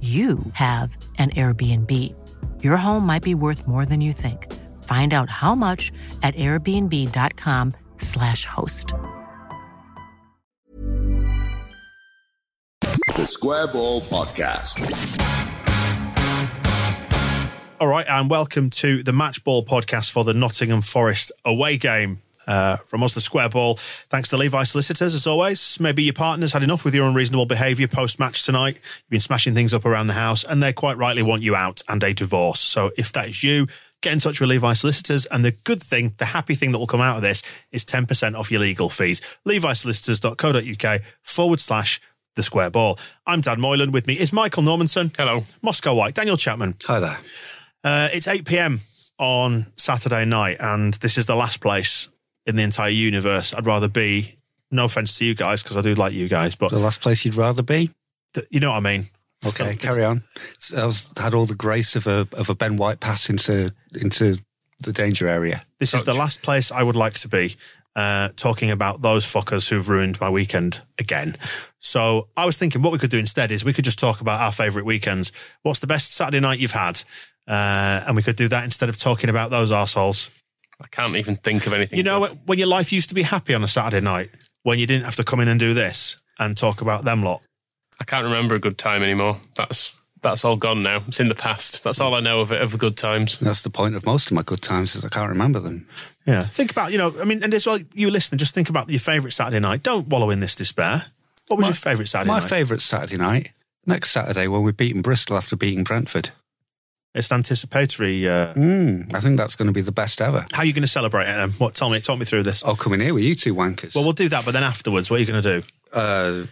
you have an Airbnb. Your home might be worth more than you think. Find out how much at airbnb.com/slash host. The Square Ball Podcast. All right, and welcome to the Match Ball podcast for the Nottingham Forest away game. Uh, from us, the Square Ball. Thanks to Levi Solicitors, as always. Maybe your partner's had enough with your unreasonable behaviour post match tonight. You've been smashing things up around the house, and they quite rightly want you out and a divorce. So if that is you, get in touch with Levi Solicitors. And the good thing, the happy thing that will come out of this is 10% off your legal fees. LeviSolicitors.co.uk forward slash the Square Ball. I'm Dan Moylan. With me is Michael Normanson. Hello. Moscow White. Daniel Chapman. Hi there. Uh, it's 8 p.m. on Saturday night, and this is the last place in the entire universe I'd rather be. No offense to you guys, because I do like you guys, but The last place you'd rather be? th- you know what I mean. It's Okay, not- carry on. I was, had all the grace of a of a Ben White pass into into the danger area. This is the last place I would like to be. Uh, talking about those fuckers who've ruined my weekend again. So I was thinking what we could do instead is we could just talk about our favourite weekends. What's the best Saturday night you've had? Uh, and we could do that instead of talking about those arseholes. I can't even think of anything. You know, good. when your life used to be happy on a Saturday night, when you didn't have to come in and do this and talk about them lot. I can't remember a good time anymore. That's that's all gone now. It's in the past. That's all I know of it of the good times. That's the point of most of my good times is I can't remember them. Yeah. Think about, you know, I mean, and as well, you listening, just think about your favourite Saturday night. Don't wallow in this despair. What was My- your favourite Saturday night? my night? favourite Saturday night next Saturday when we're beating Bristol after beating Brentford. It's anticipatory. Uh, Mm, I think that's going to be the best ever. how are you going to celebrate it? Then? What? Tell me, talk me through this. I'll come in here with you two wankers. Well, we'll do that, but then afterwards, what are you going to do? uh,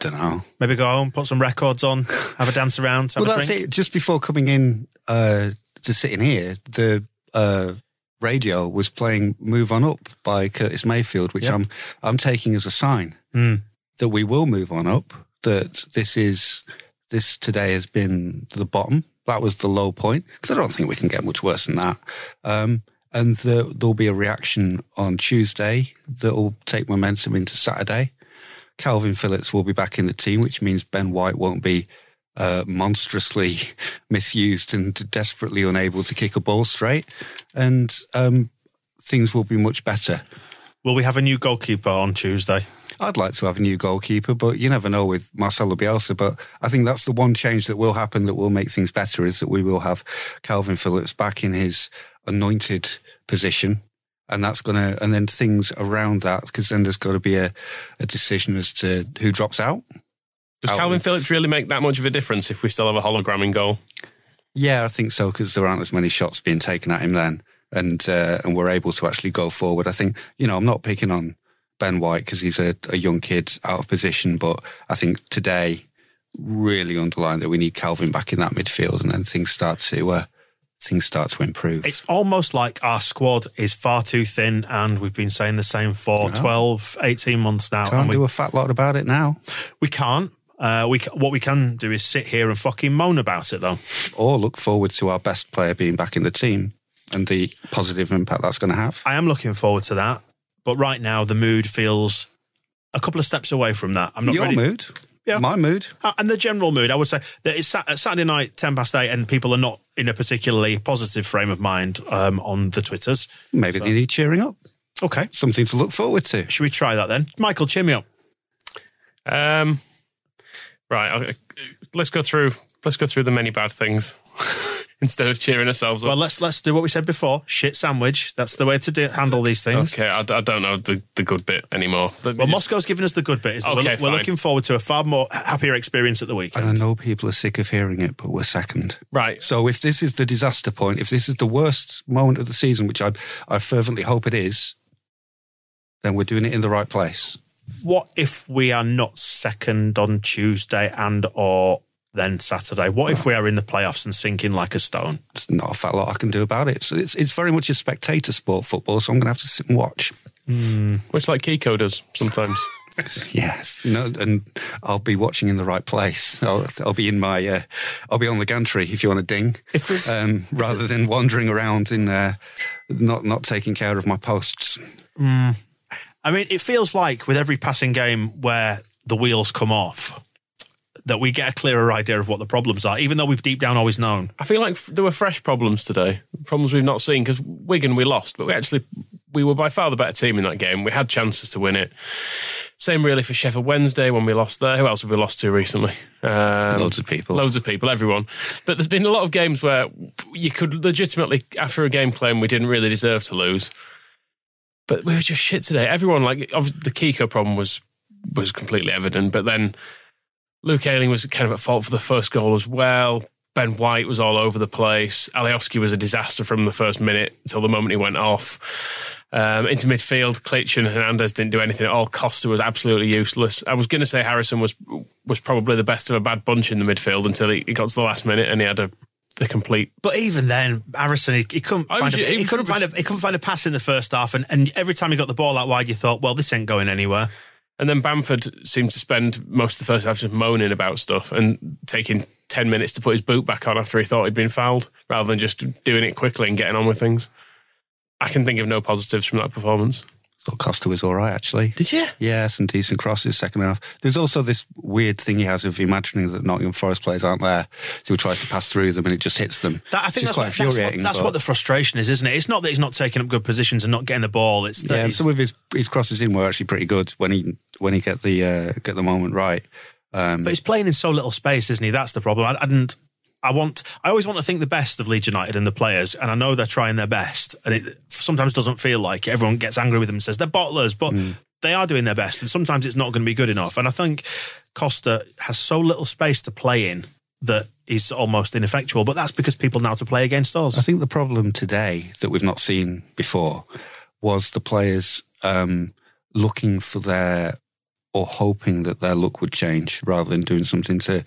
don't know. Maybe go home, put some records on, have a dance around, have well, that's drink. it. Just before coming in uh, to sitting here, the uh, radio was playing "Move On Up" by Curtis Mayfield, which Yeah. I'm I'm taking as a sign Mm. that we will move on up. That this is this today has been the bottom. That was the low point because I don't think we can get much worse than that. Um, and the, there'll be a reaction on Tuesday that will take momentum into Saturday. Kalvin Phillips will be back in the team, which means Ben White won't be uh, monstrously misused and desperately unable to kick a ball straight. And um, things will be much better. Will we have a new goalkeeper on Tuesday? I'd like to have a new goalkeeper, but you never know with Marcelo Bielsa. But I think that's the one change that will happen that will make things better is that we will have Kalvin Phillips back in his anointed position. And that's going to, and then things around that, because then there's got to be a, a decision as to who drops out. Does Out Kalvin of- Phillips really make that much of a difference if we still have a hologram in goal? Yeah, I think so because there aren't as many shots being taken at him then, and uh, and we're able to actually go forward. I think you know I'm not picking on Ben White because he's a, a young kid out of position, but I think today really underlined that we need Kalvin back in that midfield, and then things start to uh, things start to improve. It's almost like our squad is far too thin, and we've been saying the same for Yeah. 12, 18 months now. Can't and we, do a fat lot about it now, we can't. Uh, we what we can do is sit here and fucking moan about it, though. or look forward to our best player being back in the team and the positive impact that's going to have. I am looking forward to that, but right now the mood feels a couple of steps away from that. I'm not Your ready. mood, Yeah. my mood. Uh, and the general mood, I would say that it's Sat- Saturday night, ten past eight, and people are not in a particularly positive frame of mind um, on the twitters. Maybe they need cheering up. Okay, Something to look forward to. should we try that then? Michael, cheer me up. Um, right. okay, Let's go through Let's go through the many bad things instead of cheering ourselves up. Well, let's let's do what we said before. Shit sandwich. That's the way to do, handle these things. okay, I, I don't know the, the good bit anymore. Let me Well, just- Moscow's giving us the good bit. Okay, we're, we're looking forward to a far more happier experience at the week. And I weekend. know people are sick of hearing it, but we're second. Right. So if this is the disaster point, if this is the worst moment of the season, which I, I fervently hope it is, then we're doing it in the right place. What if we are not second on Tuesday and or then Saturday? What if we are in the playoffs and sinking like a stone? There's not a fat lot I can do about it. So it's, it's very much a spectator sport, football, so I'm going to have to sit and watch. Much like Kiko does sometimes. Yes. You know, and I'll be watching in the right place. I'll, I'll be in my, uh, I'll be on the gantry if you want a ding, If um, rather than wandering around in, uh, not, not taking care of my posts. I mean, it feels like with every passing game where the wheels come off, that we get a clearer idea of what the problems are, even though we've deep down always known. I feel like f- there were fresh problems today, problems we've not seen because Wigan we lost, but we actually we were by far the better team in that game. We had chances to win it. Same really for Sheffield Wednesday when we lost there. Who else have we lost to recently? Um, Loads of people. Loads of people, everyone. But there's been a lot of games where you could legitimately, after a game, claim we didn't really deserve to lose. But we were just shit today. Everyone, like, obviously the Kiko problem was was completely evident. But then Luke Ayling was kind of at fault for the first goal as well. Ben White was all over the place. Alioski was a disaster from the first minute until the moment he went off. Um, into midfield, Klich and Hernandez didn't do anything at all. Costa was absolutely useless. I was going to say Harrison was was probably the best of a bad bunch in the midfield until he, he got to the last minute and he had a the complete. But even then, Harrison, he, he couldn't find was- a, he he, couldn't find a he couldn't find a pass in the first half, and, and every time he got the ball out wide, you thought, well, this ain't going anywhere. And then Bamford seemed to spend most of the first half just moaning about stuff and taking 10 minutes to put his boot back on after he thought he'd been fouled rather than just doing it quickly and getting on with things. I can think of no positives from that performance. Thought Costa was all right, actually. Did you? Yeah, some decent crosses second half. There's also this weird thing he has of imagining that Nottingham Forest players aren't there, so he tries to pass through them and it just hits them. That, I think that's, quite what, that's, what, that's what the frustration is, isn't it? It's not that he's not taking up good positions and not getting the ball. It's that yeah, some of his his crosses in were actually pretty good when he when he get the uh, get the moment right. Um, But he's playing in so little space, isn't he? That's the problem. I, I didn't. I want. I always want to think the best of Leeds United and the players, and I know they're trying their best. And it sometimes doesn't feel like it. everyone gets angry with them and says they're bottlers, but they are doing their best. And sometimes it's not going to be good enough. And I think Costa has so little space to play in that he's almost ineffectual. But that's because people now to play against us. I think the problem today that we've not seen before was the players um, looking for their or hoping that their luck would change rather than doing something to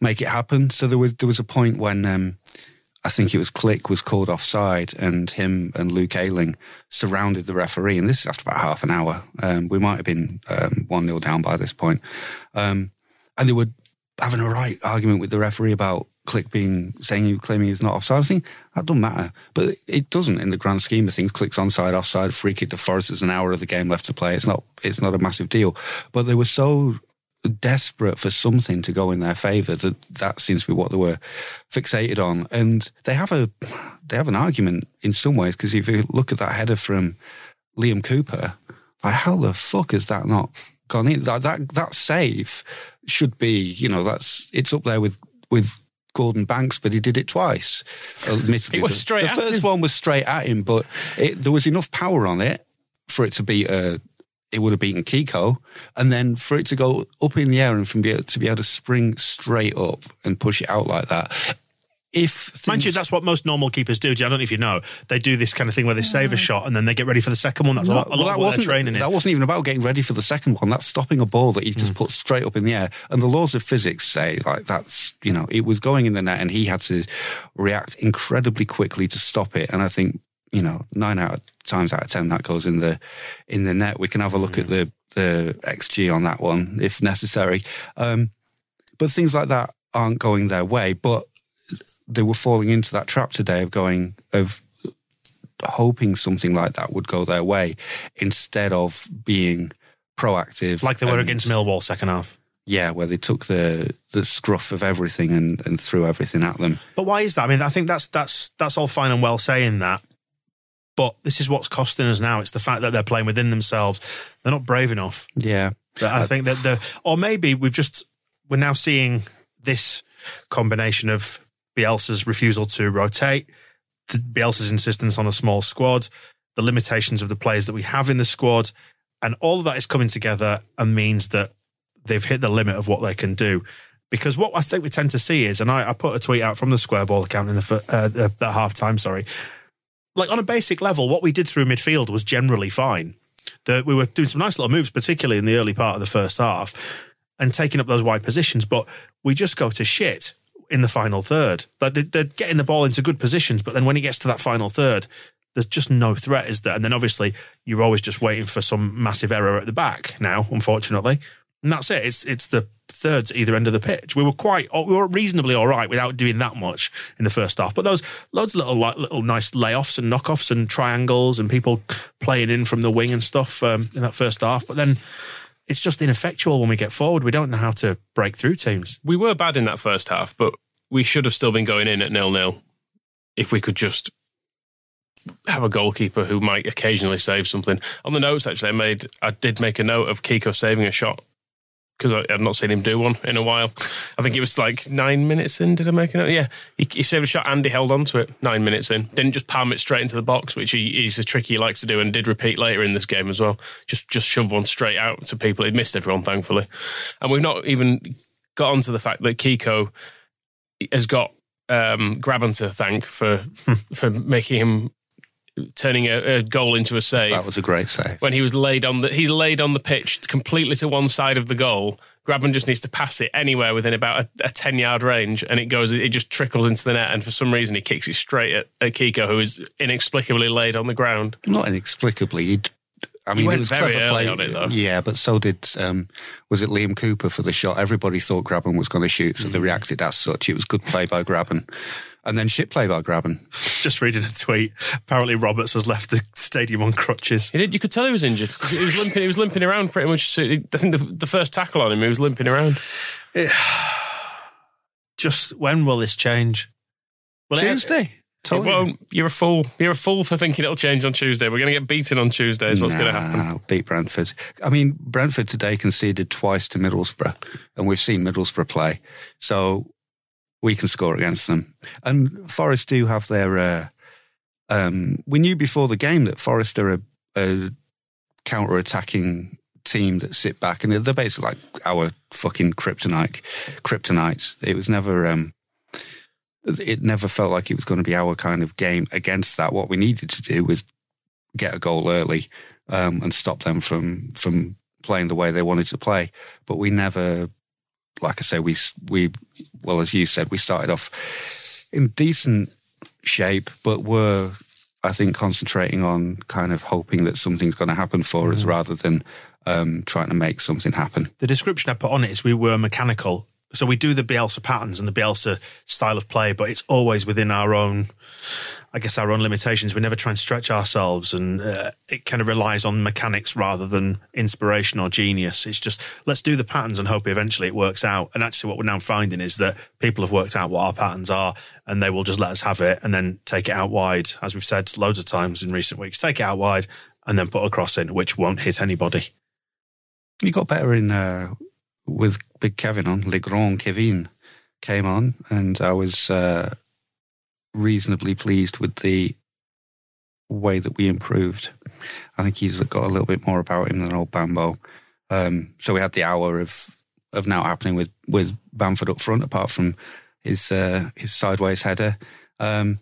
make it happen. So there was there was a point when um, I think it was Klich was called offside, and him and Luke Ayling surrounded the referee, and this is after about half an hour. Um, we might have been um, one 0 down by this point, um, and they were having a right argument with the referee about Klich being saying you claiming he's not offside. I think that doesn't matter, but it doesn't in the grand scheme of things. Klich's onside, offside, free kick to Forest. There's an hour of the game left to play. It's not it's not a massive deal, but they were so desperate for something to go in their favour that that seems to be what they were fixated on. And they have a they have an argument in some ways because if you look at that header from Liam Cooper, like how the fuck is that not gone in? That that that save should be, you know, that's it's up there with with Gordon Banks, but he did it twice. Admittedly, It was the, the first him. one was straight at him, but it, there was enough power on it for it to beat a. It would have beaten Kiko, and then for it to go up in the air and from be to be able to spring straight up and push it out like that. If Mind you, that's what most normal keepers do. I don't know if you know. They do this kind of thing where they save a shot and then they get ready for the second one. That's a lot, a lot that of what wasn't, their training is. that wasn't even about getting ready for the second one. That's stopping a ball that he's Mm. just put straight up in the air. And the laws of physics say like that's you know it was going in the net, and he had to react incredibly quickly to stop it. And I think you know nine out of times out of ten that goes in the in the net. We can have a look at the the xG on that one if necessary. Um, but things like that aren't going their way. But they were falling into that trap today of going of hoping something like that would go their way instead of being proactive. like they were and- against Millwall second half. Yeah, where they took the the scruff of everything and, and threw everything at them. But why is that? I mean, I think that's that's that's all fine and well saying that. But this is what's costing us now. It's the fact that they're playing within themselves. They're not brave enough. Yeah. That I uh, think that the or maybe we've just we're now seeing this combination of Bielsa's refusal to rotate, Bielsa's insistence on a small squad, the limitations of the players that we have in the squad, and all of that is coming together and means that they've hit the limit of what they can do. Because what I think we tend to see is, and I, I put a tweet out from the Square Ball account in the uh, uh, half time, sorry, like on a basic level, what we did through midfield was generally fine. That we were doing some nice little moves, particularly in the early part of the first half, and taking up those wide positions. But we just go to shit in the final third. Like they're getting the ball into good positions, but then when it gets to that final third, there's just no threat, is there? And then obviously you're always just waiting for some massive error at the back now, unfortunately. And that's it. It's it's the thirds at either end of the pitch. We were quite, we were reasonably all right without doing that much in the first half. But those loads of little little nice layoffs and knockoffs and triangles and people playing in from the wing and stuff um, in that first half. But then it's just ineffectual when we get forward. We don't know how to break through teams. We were bad in that first half, but we should have still been going in at nil nil if we could just have a goalkeeper who might occasionally save something. On the notes, actually, I made I did make a note of Kiko saving a shot because I had not seen him do one in a while. I think it was like nine minutes in. Did I make a note? Yeah, he, he saved a shot and he held on to it nine minutes in. Didn't just palm it straight into the box, which he, he's a trick he likes to do, and did repeat later in this game as well. Just just shove one straight out to people. He missed everyone, thankfully, and we've not even got onto the fact that Kiko has got um, Grabban to thank for for making him turning a, a, goal into a save. That was a great save. When he was laid on the he laid on the pitch completely to one side of the goal. Grabban just needs to pass it anywhere within about a, a, ten yard range, and it goes. It just trickles into the net, and for some reason he kicks it straight at, at Kiko, who is inexplicably laid on the ground. Not inexplicably. He'd, I mean, he it was very clever early play. on it though. Yeah, but so did um, was it Liam Cooper for the shot? Everybody thought Grabban was going to shoot, so they Mm. reacted as such. It was good play by Grabban, and then shit play by Grabban. Just reading a tweet. Apparently, Roberts has left the stadium on crutches. He did. You could tell he was injured. He was limping. He was limping around pretty much. I think the, the first tackle on him, he was limping around. Just when will this change? Will it- Tuesday. Told It won't. You're a fool. You're a fool for thinking it'll change on Tuesday. We're going to get beaten on Tuesday. Is what's going to happen. Beat Brentford. I mean, Brentford today conceded twice to Middlesbrough, and we've seen Middlesbrough play, so we can score against them. And Forest do have their. Uh, um, we knew before the game that Forest are a, a counter-attacking team that sit back, and they're basically like our fucking kryptonite. Kryptonites. It was never. Um, it never felt like it was going to be our kind of game against that. What we needed to do was get a goal early um, and stop them from from playing the way they wanted to play. But we never, like I say, we we well as you said, we started off in decent shape, but were I think concentrating on kind of hoping that something's going to happen for us rather than um, trying to make something happen. the description I put on it is we were mechanical. So we do the Bielsa patterns and the Bielsa style of play, but it's always within our own, I guess, our own limitations. We never try and stretch ourselves, and uh, it kind of relies on mechanics rather than inspiration or genius. It's just let's do the patterns and hope eventually it works out. And actually, what we're now finding is that people have worked out what our patterns are, and they will just let us have it and then take it out wide, as we've said loads of times in recent weeks. Take it out wide and then put a cross in, which won't hit anybody. You got better in uh, with Big Kevin on. Le Grand Kevin came on, and I was uh, reasonably pleased with the way that we improved. I think he's got a little bit more about him than old Bambo. Um, so we had the hour of of now happening with with Bamford up front, apart from his uh, his sideways header, um,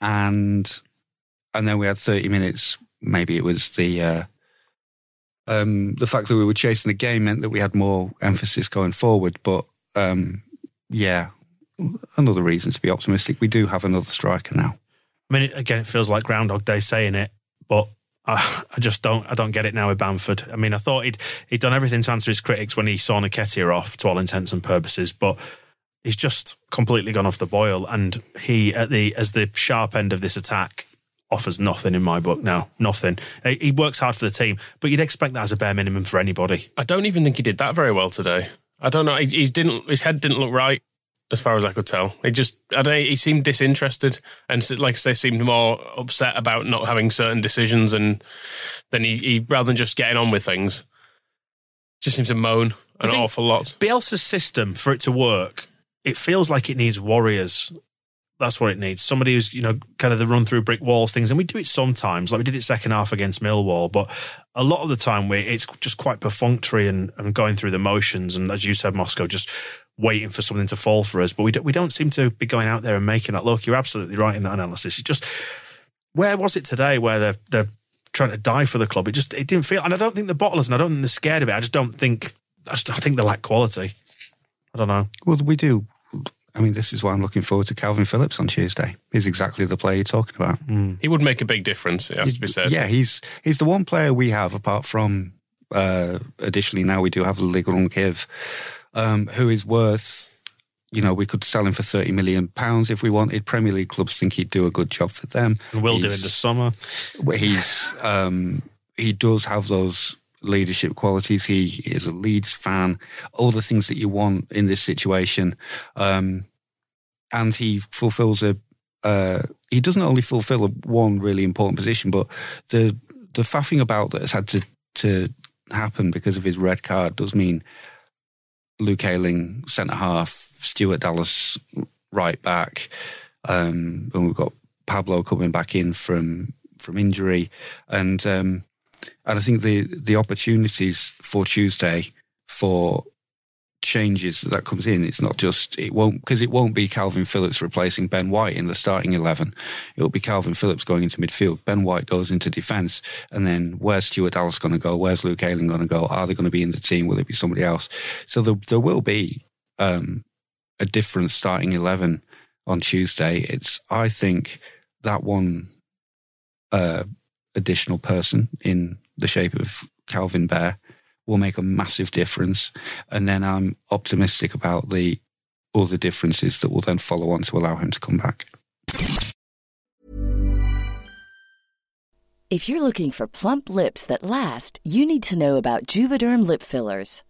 and and then we had thirty minutes. Maybe it was the uh, um, the fact that we were chasing the game meant that we had more emphasis going forward. But um, yeah, another reason to be optimistic. We do have another striker now. I mean, again, it feels like Groundhog Day saying it, but I, I just don't. I don't get it now with Bamford. I mean, I thought he'd he'd done everything to answer his critics when he saw Nketiah off to all intents and purposes, but he's just completely gone off the boil. And he, at the as the sharp end of this attack, offers nothing in my book now. Nothing. He, works hard for the team, but you'd expect that as a bare minimum for anybody. I don't even think he did that very well today. I don't know. He, he didn't. His head didn't look right, as far as I could tell. He just. I don't. He seemed disinterested, and like I say, seemed more upset about not having certain decisions, and then he, he rather than just getting on with things, just seems to moan an awful lot. Bielsa's system for it to work it feels like it needs warriors. That's what it needs. Somebody who's, you know, kind of the run through brick walls things. And we do it sometimes, like we did it second half against Millwall, but a lot of the time we it's just quite perfunctory and, and going through the motions. And as you said, Moscow, just waiting for something to fall for us. But we don't, we don't seem to be going out there and making that look. You're absolutely right in that analysis. It's just, where was it today where they're, they're trying to die for the club? It just, it didn't feel, and I don't think the bottlers, and I don't think they're scared of it. I just don't think, I just think they lack quality. I don't know. Well, we do. I mean, this is why I'm looking forward to Kalvin Phillips on Tuesday. He's exactly the player you're talking about. He would make a big difference, it has to be said. Yeah, he's he's the one player we have apart from. Uh, additionally, now we do have Ligon Kiv, um, who is worth. You know, we could sell him for thirty million pounds if we wanted. Premier League clubs think he'd do a good job for them. And will do in the summer. He's um, he does have those leadership qualities. He is a Leeds fan, all the things that you want in this situation, um, and he fulfills a. Uh, he doesn't only fulfil a one really important position, but the the faffing about that has had to to happen because of his red card does mean Luke Ayling centre half, Stuart Dallas right back, um, and we've got Pablo coming back in from from injury, and um, and I think the the opportunities for Tuesday for changes that comes in. It's not just it won't because it won't be Kalvin Phillips replacing Ben White in the starting eleven. It'll be Kalvin Phillips going into midfield. Ben White goes into defence, and then where's Stuart Dallas going to go? Where's Luke Ayling going to go? Are they going to be in the team? Will it be somebody else? So there, there will be um, a different starting eleven on Tuesday. It's I think that one uh, additional person in the shape of Kalvin Bear will make a massive difference. And then I'm optimistic about the other differences that will then follow on to allow him to come back. If you're looking for plump lips that last, you need to know about Juvederm lip fillers.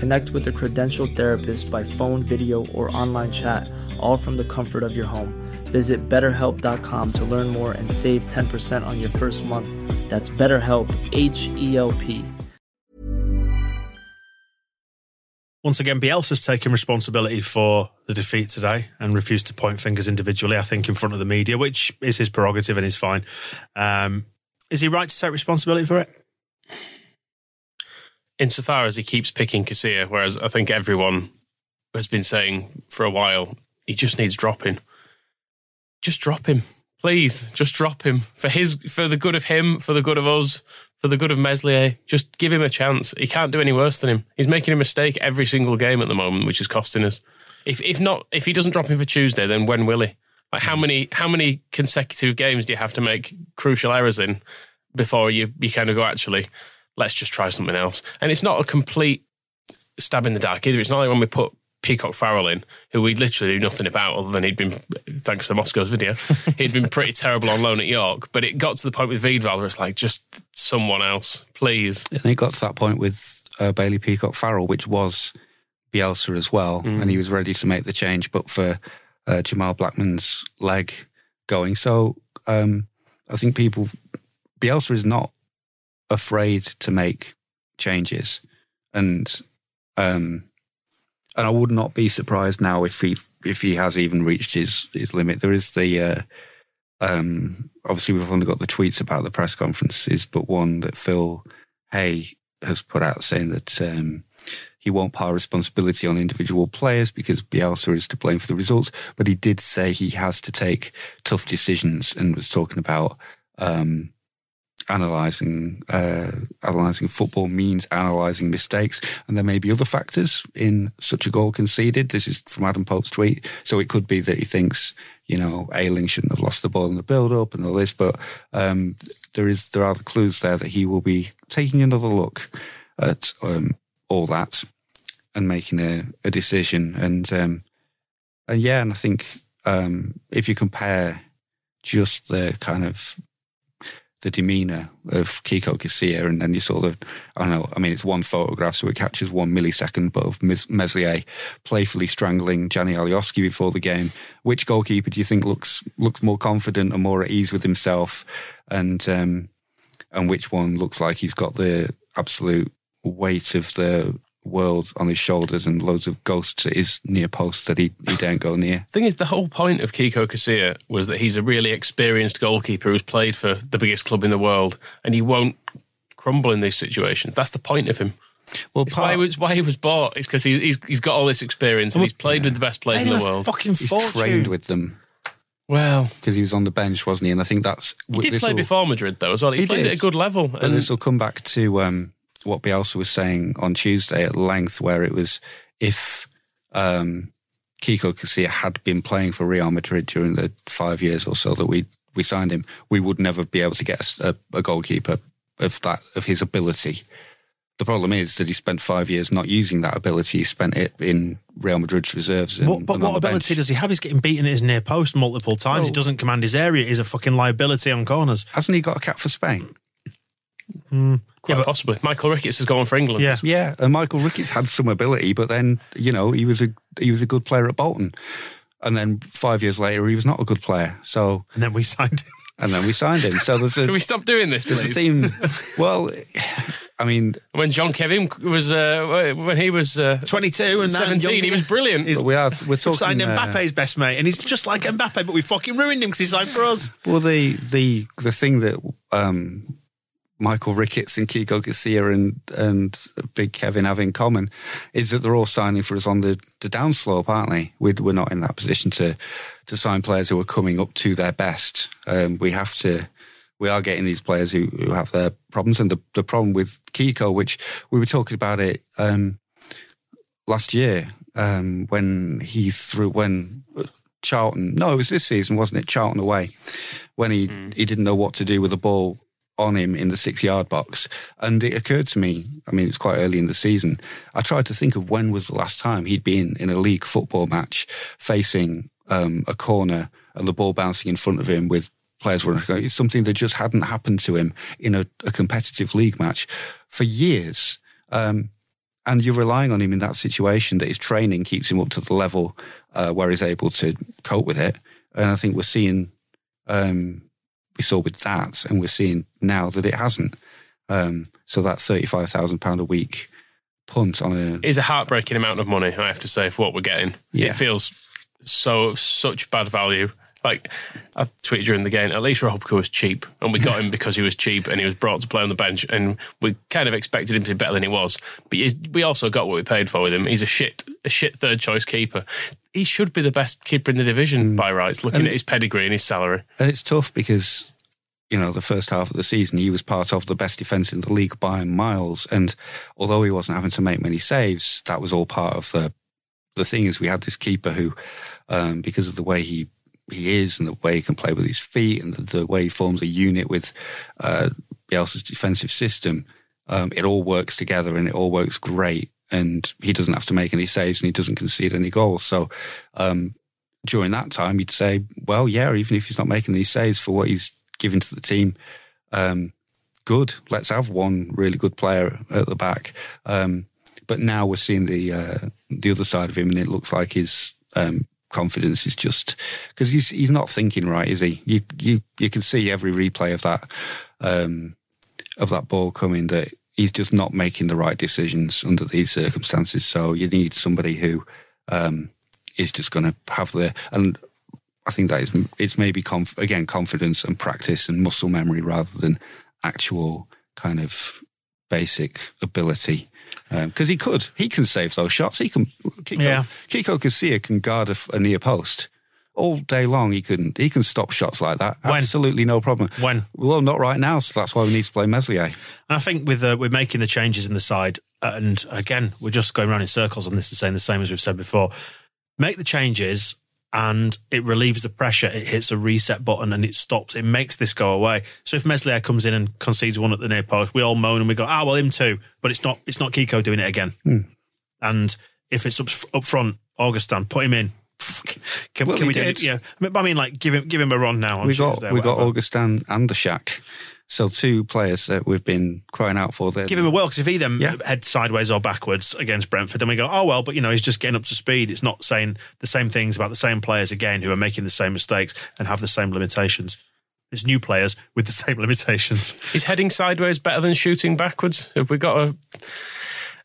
Connect with a credentialed therapist by phone, video, or online chat, all from the comfort of your home. Visit betterhelp.com to learn more and save 10% on your first month. That's BetterHelp, H E L P. Once again, Bielsa's taken responsibility for the defeat today and refused to point fingers individually, I think, in front of the media, which is his prerogative and is fine. Um, is he right to take responsibility for it? Insofar as he keeps picking Casilla, whereas I think everyone has been saying for a while, he just needs dropping. Just drop him. Please, just drop him. For his for the good of him, for the good of us, for the good of Meslier. Just give him a chance. He can't do any worse than him. He's making a mistake every single game at the moment, which is costing us. If if not, if he doesn't drop him for Tuesday, then when will he? Like how many how many consecutive games do you have to make crucial errors in before you you kind of go actually let's just try something else? And it's not a complete stab in the dark either. It's not like when we put Peacock Farrell in, who we literally knew nothing about other than he'd been, thanks to Moscow's video, he'd been pretty terrible on loan at York. But it got to the point with Wiedwald where it's like, just someone else, please. And it got to that point with uh, Bailey Peacock Farrell, which was Bielsa as well, Mm. and he was ready to make the change, but for uh, Jamal Blackman's leg going. So um, I think people, Bielsa is not afraid to make changes, and um, and I would not be surprised now if he if he has even reached his his limit. There is the uh, um, obviously we've only got the tweets about the press conferences, but one that Phil Hay has put out saying that um, he won't pile responsibility on individual players because Bielsa is to blame for the results. But he did say he has to take tough decisions and was talking about um, analyzing uh, analyzing football means analyzing mistakes, and there may be other factors in such a goal conceded. This is from Adam Pope's tweet, so it could be that he thinks you know Ayling shouldn't have lost the ball in the build up and all this, but um, there is there are the clues there that he will be taking another look at um, all that and making a, a decision, and um, and yeah, and I think um, if you compare just the kind of the demeanor of Kiko Casilla, and then you saw the, I don't know, I mean, it's one photograph, so it captures one millisecond, but of Mes- Meslier playfully strangling Gianni Alioski before the game. Which goalkeeper do you think looks looks more confident and more at ease with himself, and um, and which one looks like he's got the absolute weight of the world on his shoulders and loads of ghosts at his near post that he, he daren't go near? Thing is, the whole point of Kiko Casilla was that he's a really experienced goalkeeper who's played for the biggest club in the world, and he won't crumble in these situations. That's the point of him. Well, It's why, he was, why he was bought. is because he's, he's he's got all this experience and he's played with the best players in the world. Fucking he's fortune. trained with them Well, because he was on the bench, wasn't he? And I think that's he did this play will- before Madrid though as well. He, He played did. at a good level. But And this will come back to um, what Bielsa was saying on Tuesday at length, where it was if um, Kiko Casilla had been playing for Real Madrid during the five years or so that we we signed him, we would never be able to get a, a goalkeeper of that of his ability. The problem is that he spent five years not using that ability. He spent it in Real Madrid's reserves. And, What, but what ability bench. does he have? He's getting beaten at his near post multiple times. he doesn't command his area. He's a fucking liability on corners. Hasn't he got a cap for Spain? Quite yeah, but- possibly. Michael Ricketts has gone for England. Yeah. Yeah, and Michael Ricketts had some ability, but then you know he was a he was a good player at Bolton, and then five years later he was not a good player. So And then we signed him. and then we signed him. So there's a Can we stop doing this, there's a please? theme. Well, I mean, When Jean-Kevin was uh, when he was uh, 22 and seventeen, young- he was brilliant. He's- we are we're We've signed talking. uh, Mbappe's best mate, and he's just like Mbappe, but we fucking ruined him because he's signed for us. well, the the the thing that um, Michael Ricketts and Kiko Garcia and and Big Kevin have in common is that they're all signing for us on the, the downslope, aren't they? We're, we're not in that position to to sign players who are coming up to their best. Um, we have to. We are getting these players who, who have their problems, and the, the problem with Kiko, which we were talking about it um, last year um, when he threw when Charlton. No, it was this season, wasn't it? Charlton away when he he didn't know what to do with the ball on him in the six yard box. And it occurred to me, I mean, it was quite early in the season. I tried to think of when was the last time he'd been in a league football match facing um, a corner and the ball bouncing in front of him with players running. It's something that just hadn't happened to him in a, a competitive league match for years. Um, and you're relying on him in that situation that his training keeps him up to the level uh, where he's able to cope with it. And I think we're seeing, um, we saw with that, and we're seeing now that it hasn't. Um, so that thirty-five thousand pound a week punt on a It's a heartbreaking amount of money, I have to say, for what we're getting. Yeah. It feels so such bad value. Like I tweeted during the game, at least Robka was cheap, and we got him because he was cheap and he was brought to play on the bench, and we kind of expected him to be better than he was. But we also got what we paid for with him. He's a shit, a shit third choice keeper. He should be the best keeper in the division by rights, looking And- at his pedigree and his salary. And it's tough because, you know, the first half of the season, he was part of the best defence in the league by miles. And although he wasn't having to make many saves, that was all part of the the thing is, we had this keeper who, um, because of the way he he is and the way he can play with his feet and the, the way he forms a unit with uh, Bielsa's defensive system, um, it all works together and it all works great. And he doesn't have to make any saves and he doesn't concede any goals. So um, during that time, you'd say, well, yeah, even if he's not making any saves for what he's giving to the team, um, good. Let's have one really good player at the back. Um, but now we're seeing the uh, the other side of him, and it looks like he's um, confidence is just because he's he's not thinking right, is he? You you you can see every replay of that um, of that ball coming that he's just not making the right decisions under these circumstances. So you need somebody who um, is just going to have the and I think that is it's maybe conf, again confidence and practice and muscle memory rather than actual kind of basic ability because um, he could, he can save those shots. He can. Kiko, yeah. Kiko Casilla can guard a, a, near post all day long. He can he can stop shots like that. When? Absolutely no problem. When? Well, not right now. So that's why we need to play Meslier. And I think with uh, we're making the changes in the side, and again we're just going around in circles on this and saying the same as we've said before. Make the changes and it relieves the pressure. It hits a reset button and it stops. It makes this go away. So if Meslier comes in and concedes one at the near post, we all moan and we go, ah, well, him too. But it's not. It's not Kiko doing it again. Mm. And if it's up, up front, Augustin, put him in. Can, well, can we did. do? Yeah, I mean, like give him give him a run now. we got we got Augustin and the Shack. So two players that we've been crying out for. There. Give him a whirl because if he then yeah. head sideways or backwards against Brentford, then we go, oh well, but you know he's just getting up to speed. It's not saying the same things about the same players again who are making the same mistakes and have the same limitations. It's new players with the same limitations. Is heading sideways better than shooting backwards? Have we got a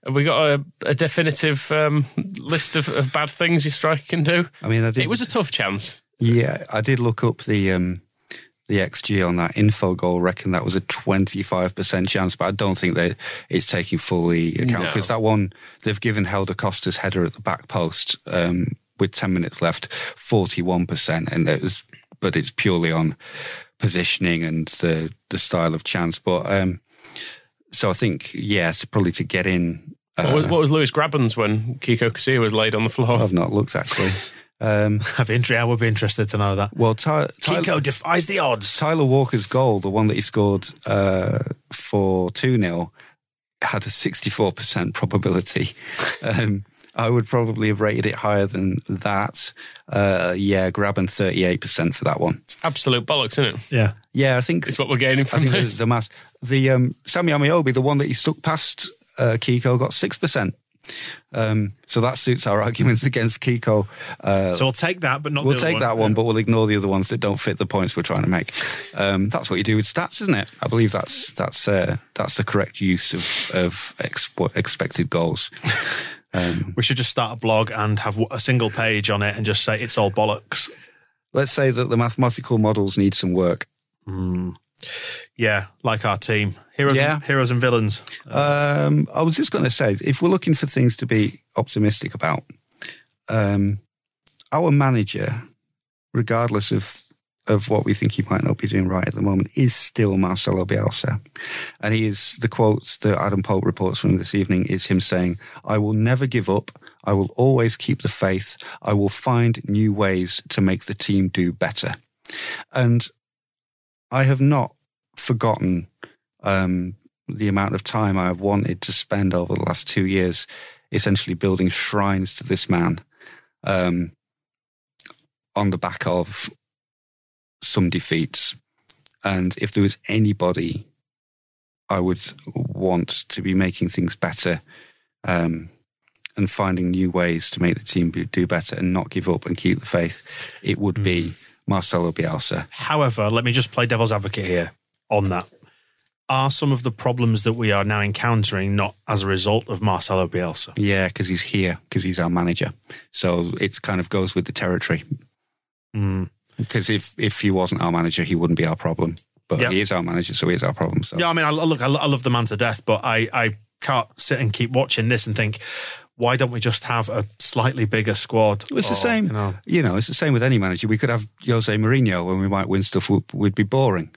have we got a, a definitive um, list of, of, bad things your striker can do? I mean, I did, it was a tough chance. Yeah, I did look up the um, the XG on that info goal, reckon that was a 25% chance, but I don't think that it's taking fully account because no. that one, they've given Helder Costa's header at the back post um, with 10 minutes left, 41%. And it was, but it's purely on positioning and the, the style of chance. But, um, so I think, yes, probably to get in. Uh, what, was, what was Lewis Grabban's when Kiko Casilla was laid on the floor? I've not looked actually. Um, I've I would be interested to know that. Well, Ty- Kiko defies the odds. Tyler Walker's goal, the one that he scored uh, for 2 0, had a 64% probability. um, I would probably have rated it higher than that. Uh, yeah, Grabban 38% for that one. It's Absolute bollocks, isn't it? Yeah. Yeah, I think. It's what we're gaining from I think this. The, mass. The um, Sammy Ameobi, the one that he stuck past uh, Kiko, got 6%. Um, so that suits our arguments against Kiko. Uh, so we'll take that, but not. We'll take one. that one, but we'll ignore the other ones that don't fit the points we're trying to make. Um, that's what you do with stats, isn't it? I believe that's that's uh, that's the correct use of of ex- expected goals. Um, we should just start a blog and have a single page on it and just say it's all bollocks. Let's say that the mathematical models need some work. Mm. Yeah, like our team, heroes, yeah. and, heroes and villains. Um, I was just going to say, if we're looking for things to be optimistic about, um, our manager, regardless of of what we think he might not be doing right at the moment, is still Marcelo Bielsa, and he is the quote that Adam Pope reports from this evening is him saying, "I will never give up." I will always keep the faith. I will find new ways to make the team do better. And I have not forgotten um, the amount of time I have wanted to spend over the last two years, essentially building shrines to this man um, on the back of some defeats. And if there was anybody I would want to be making things better um, and finding new ways to make the team do better and not give up and keep the faith, it would mm. be Marcelo Bielsa. However, let me just play devil's advocate here on that. Are some of the problems that we are now encountering not as a result of Marcelo Bielsa? Yeah, because he's here, because he's our manager. So it kind of goes with the territory. Because mm. if, if he wasn't our manager, he wouldn't be our problem. But yep. he is our manager, so he is our problem. So. Yeah, I mean, I, look, I love the man to death, but I, I can't sit and keep watching this and think, why don't we just have a slightly bigger squad? It's or, the same. You know. you know, it's the same with any manager. We could have Jose Mourinho and we might win stuff. We'd be boring,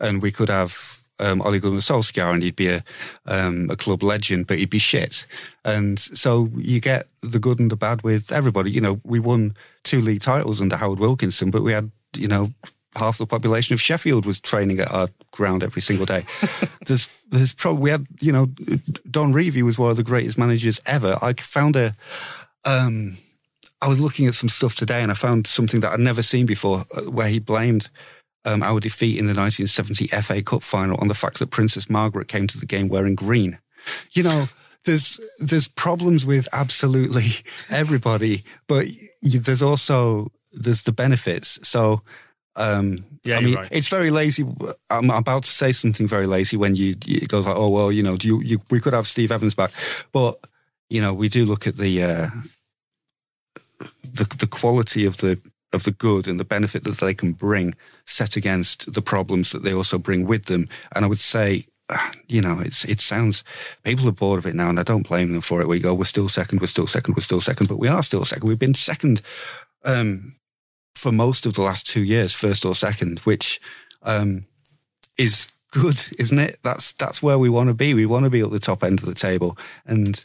and we could have um, Ole Gunnar Solskjaer and he'd be a um, a club legend, but he'd be shit. And so you get the good and the bad with everybody. You know, we won two league titles under Howard Wilkinson, but we had you know half the population of Sheffield was training at our ground every single day. there's there's probably we had you know Don Revie was one of the greatest managers ever. I found a um, I was looking at some stuff today and I found something that I'd never seen before, uh, where he blamed um, our defeat in the 1970 FA Cup final on the fact that Princess Margaret came to the game wearing green. You know. There's there's problems with absolutely everybody, but there's also there's the benefits. So um, Yeah, I mean, right. it's very lazy. I'm about to say something very lazy when you it goes like, oh well, you know, do you, you we could have Steve Evans back, but you know, we do look at the uh, the the quality of the of the good and the benefit that they can bring set against the problems that they also bring with them. And I would say, ah, you know, it's it sounds people are bored of it now, and I don't blame them for it. We go, we're still second, we're still second, we're still second, but we are still second. We've been second um, for most of the last two years, first or second, which um, is good, isn't it? That's that's where we want to be. We want to be at the top end of the table, and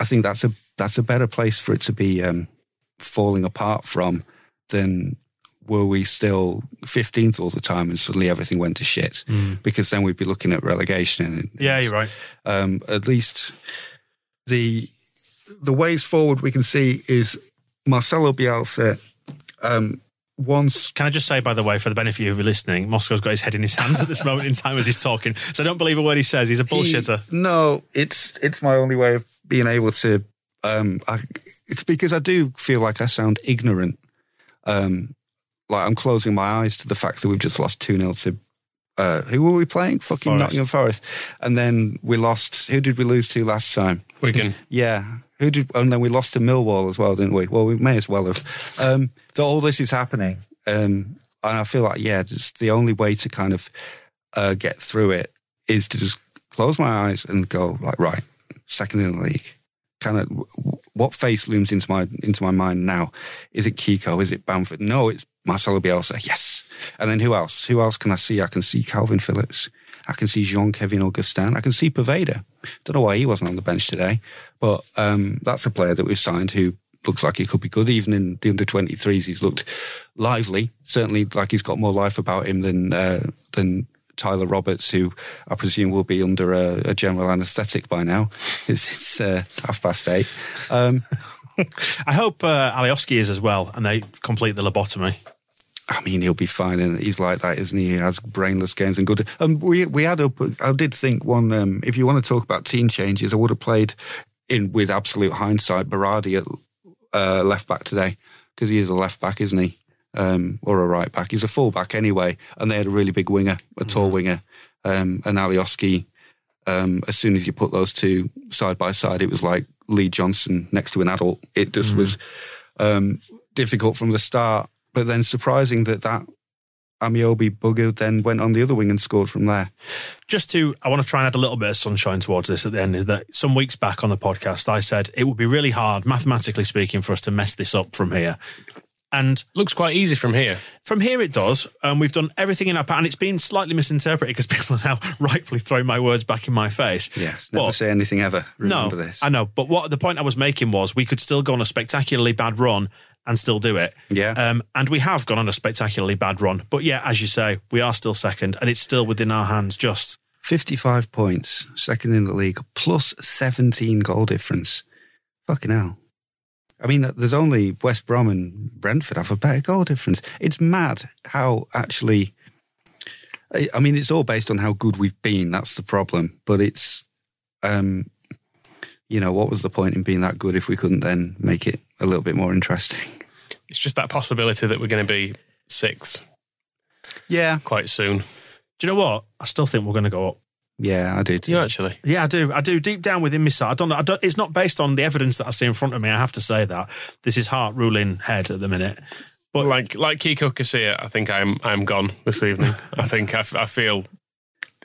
I think that's a that's a better place for it to be um, falling apart from than were we still 15th all the time and suddenly everything went to shit because then we'd be looking at relegation and Yeah, you're right. um, at least the the ways forward we can see is Marcelo Bielsa um, once Can I just say, by the way, for the benefit of you who are listening, Moscow's got his head in his hands at this moment in time as he's talking. So don't believe a word he says. He's a bullshitter. He- no, it's it's my only way of being able to. Um, I, it's because I do feel like I sound ignorant. Um, like I'm closing my eyes to the fact that we've just lost two 0 to. Uh, who were we playing? Fucking Forest. Nottingham Forest, and then we lost. Who did we lose to last time? Wigan. Yeah. Who did? And then we lost to Millwall as well, didn't we? Well, we may as well have. Um, that all this is happening, um, and I feel like yeah, just the only way to kind of uh, get through it is to just close my eyes and go like, right, second in the league. Kind of, what face looms into my into my mind now? Is it Kiko? Is it Bamford? No, it's Marcelo Bielsa. Yes. And then who else? Who else can I see? I can see Kalvin Phillips. I can see Jean-Kevin Augustin. I can see Poveda. Don't know why he wasn't on the bench today, but um, that's a player that we've signed who looks like he could be good. Even in the under 23s, he's looked lively. Certainly, like he's got more life about him than uh, than Tyler Roberts, who I presume will be under a, a general anaesthetic by now. It's, it's uh, half past eight. Um, I hope uh, Alioski is as well, and they complete the lobotomy. I mean, he'll be fine, and he's like that, isn't he? He has brainless games and good. Um, we we had a. I did think one. Um, if you want to talk about team changes, I would have played in with absolute hindsight Berardi at uh, left back today because he is a left back, isn't he? Um, or a right back. He's a full back anyway, and they had a really big winger, a tall winger, um, and Alioski. Um, as soon as you put those two side by side, it was like Lee Johnson next to an adult. It just was um, difficult from the start, but then surprising that that Ameobi bugger then went on the other wing and scored from there. Just to, I want to try and add a little bit of sunshine towards this at the end. Is that some weeks back on the podcast, I said it would be really hard, mathematically speaking, for us to mess this up from here. And Looks quite easy from here. from here it does. Um, we've done everything in our power, and it's been slightly misinterpreted because people are now rightfully throwing my words back in my face. Yes, never But- say anything ever. Remember no, this. I know. But what the point I was making was we could still go on a spectacularly bad run and still do it. Yeah. Um, and we have gone on a spectacularly bad run. But yeah, as you say, we are still second and it's still within our hands just. 55 points, second in the league, plus 17 goal difference. Fucking hell. I mean, there's only West Brom and Brentford have a better goal difference. It's mad how actually. I I mean, it's all based on how good we've been. That's the problem. But it's, um, you know, what was the point in being that good if we couldn't then make it a little bit more interesting? It's just that possibility that we're going to be sixth Yeah, quite soon. Do you know what? I still think we're going to go up. Yeah, I did. You actually. Yeah, I do. I do. Deep down within me. I don't know. I don't, it's not based on the evidence that I see in front of me. I have to say that this is heart ruling head at the minute. But like like Kiko Casilla, I think I'm I'm gone this evening. I think I, f- I feel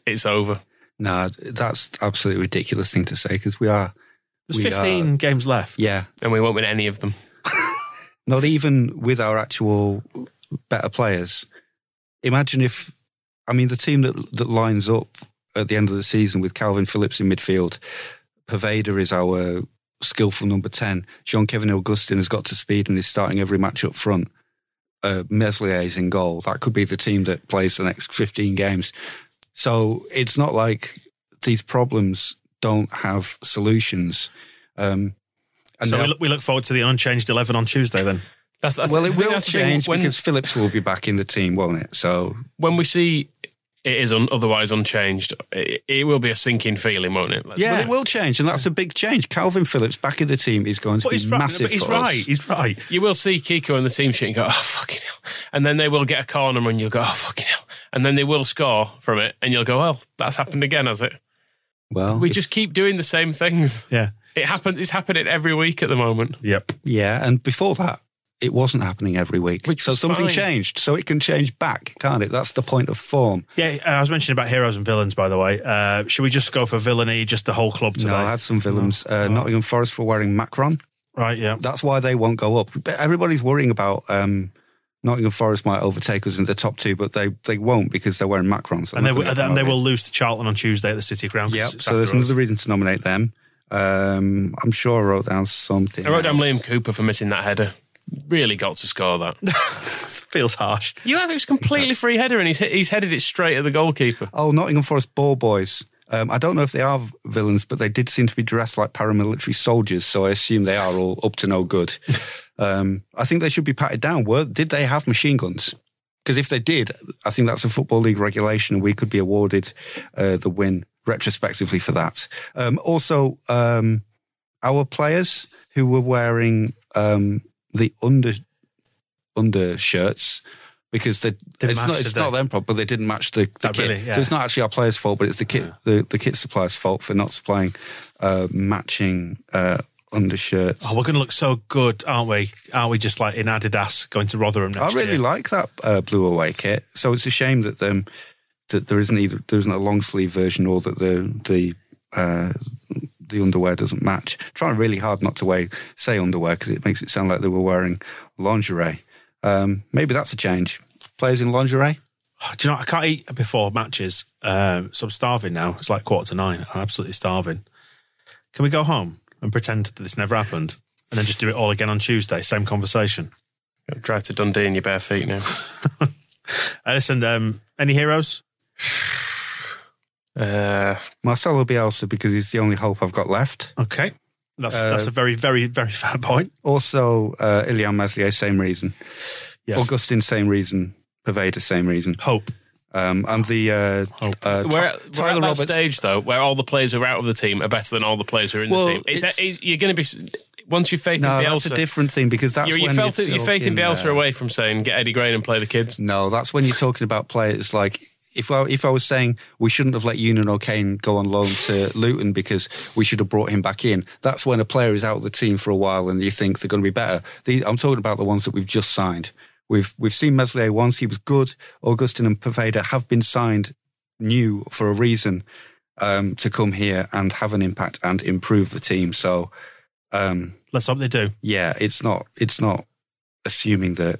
it's over. No, that's absolutely ridiculous thing to say because we are. There's we 15 are- games left. yeah, And we won't win any of them. not even with our actual better players. Imagine if I mean, the team that that lines up at the end of the season with Kalvin Phillips in midfield, Poveda is our skillful number ten. Jean-Kevin Augustin has got to speed and is starting every match up front. Uh, Meslier is in goal. That could be the team that plays the next fifteen games. So it's not like these problems don't have solutions. Um, and so we look, we look forward to the unchanged 11 on Tuesday then. That's, that's well, it will that's the thing. change when, because Phillips will be back in the team, won't it? So when we see it is un, otherwise unchanged, it, it will be a sinking feeling, won't it? Let's- yeah, it will change, and that's a big change. Kalvin Phillips back in the team is going to But be he's right. massive. But he's us. right. He's right. You will see Kiko in the team sheet and go, oh, fucking hell. And then they will get a corner and you'll go, oh, fucking hell. And then they will score from it and you'll go, well, that's happened again, has it? Well, We if- just keep doing the same things. Yeah. It happens. It's happening every week at the moment. Yep. yeah, and before that, it wasn't happening every week. Which so something fine. changed. So it can change back, can't it? That's the point of form. Yeah, uh, I was mentioning about heroes and villains, by the way. Uh, should we just go for villainy, just the whole club today? No, I had some villains. Uh, Nottingham Forest for wearing Macron. right, yeah. That's why they won't go up. But everybody's worrying about um, Nottingham Forest might overtake us in the top two, but they, they won't because they're wearing Macrons. And they, will- and they will lose to Charlton on Tuesday at the City Ground. 'cause Yep. it's So there's us. another reason to nominate them. Um, I'm sure I wrote down something. I wrote down else. Liam Cooper for missing that header. Really got to score that. Feels harsh. You have it was completely free header and he's, he's headed it straight at the goalkeeper. Oh, Nottingham Forest ball boys. Um, I don't know if they are villains, but they did seem to be dressed like paramilitary soldiers, so I assume they are all up to no good. um, I think they should be patted down. Were, did they have machine guns? Because if they did, I think that's a Football League regulation and we could be awarded uh, the win retrospectively for that. Um, also, um, our players who were wearing um, the under undershirts because they Didn't it's not it's did not them problem, but they didn't match the, the kit. really, yeah. So it's not actually our players' fault, but it's the kit the, the kit supplier's fault for not supplying uh, matching uh, undershirts. Oh, we're going to look so good, aren't we? Aren't we just like in Adidas going to Rotherham next I really year? like that uh, blue away kit. So it's a shame that um, that there isn't either there isn't a long sleeve version or that the the uh, the underwear doesn't match. trying really hard not to wear, say underwear because it makes it sound like they were wearing lingerie. Um, maybe that's a change. Players in lingerie. Oh, do you know, I can't eat before matches, um, so I'm starving now. It's like quarter to nine. I'm absolutely starving. Can we go home and pretend that this never happened and then just do it all again on Tuesday? Same conversation. Drive to Dundee in your bare feet now. Uh, listen, um, any heroes? Uh, Marcelo Bielsa because he's the only hope I've got left. Okay. That's, Uh, that's a very, very, very fair point. Also, uh, Illan Meslier, same reason. Yeah. Augustin, same reason. Poveda, same reason. Hope. Um, and the uh, Hope. uh, we're, Ty- at, we're at that Roberts. stage though where all the players who are out of the team are better than all the players who are in Well, the team. It's, it's- it's- you're going to be once you've faith No, in that's a different thing because that's you, you when felt you're your faith in Bielsa uh, away from saying get Eddie Gray and play the kids. No, that's when you're talking about players like if I, if I was saying we shouldn't have let Eunan O'Kane go on loan to Luton because we should have brought him back in. That's when a player is out of the team for a while and you think they're going to be better. The, I'm talking about the ones that we've just signed. We've we've seen Meslier once; he was good. Augustin and Poveda have been signed new for a reason um, to come here and have an impact and improve the team. So, um, Let's hope they do. yeah, it's not it's not assuming that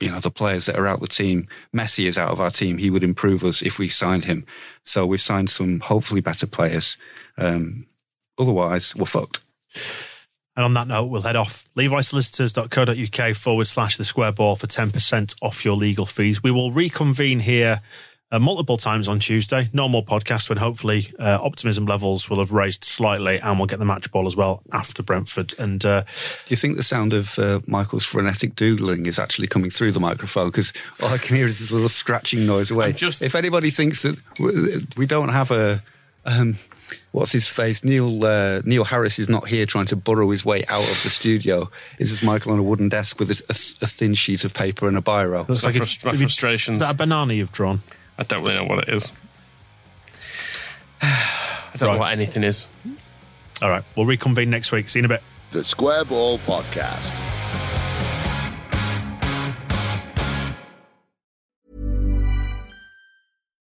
you know the players that are out the team. Messi is out of our team. He would improve us if we signed him. So we've signed some hopefully better players. Um, otherwise, we're fucked. And on that note, we'll head off. LeviSolicitors.co.uk forward slash the square ball for 10% off your legal fees. We will reconvene here uh, multiple times on Tuesday. Normal podcast when hopefully uh, optimism levels will have raised slightly and we'll get the match ball as well after Brentford. And uh, Do you think the sound of uh, Michael's frenetic doodling is actually coming through the microphone? Because all I can hear is this little scratching noise away. Just- if anybody thinks that we don't have a. Um, What's his face? Neil uh, Neil Harris is not here trying to burrow his way out of the studio. This is Michael on a wooden desk with a, a, a thin sheet of paper and a biro. looks my like frust- a, my frustrations. Is that a banana you've drawn? I don't really know what it is. I don't Right. know what anything is. All right, we'll reconvene next week. See you in a bit. The Square Ball Podcast.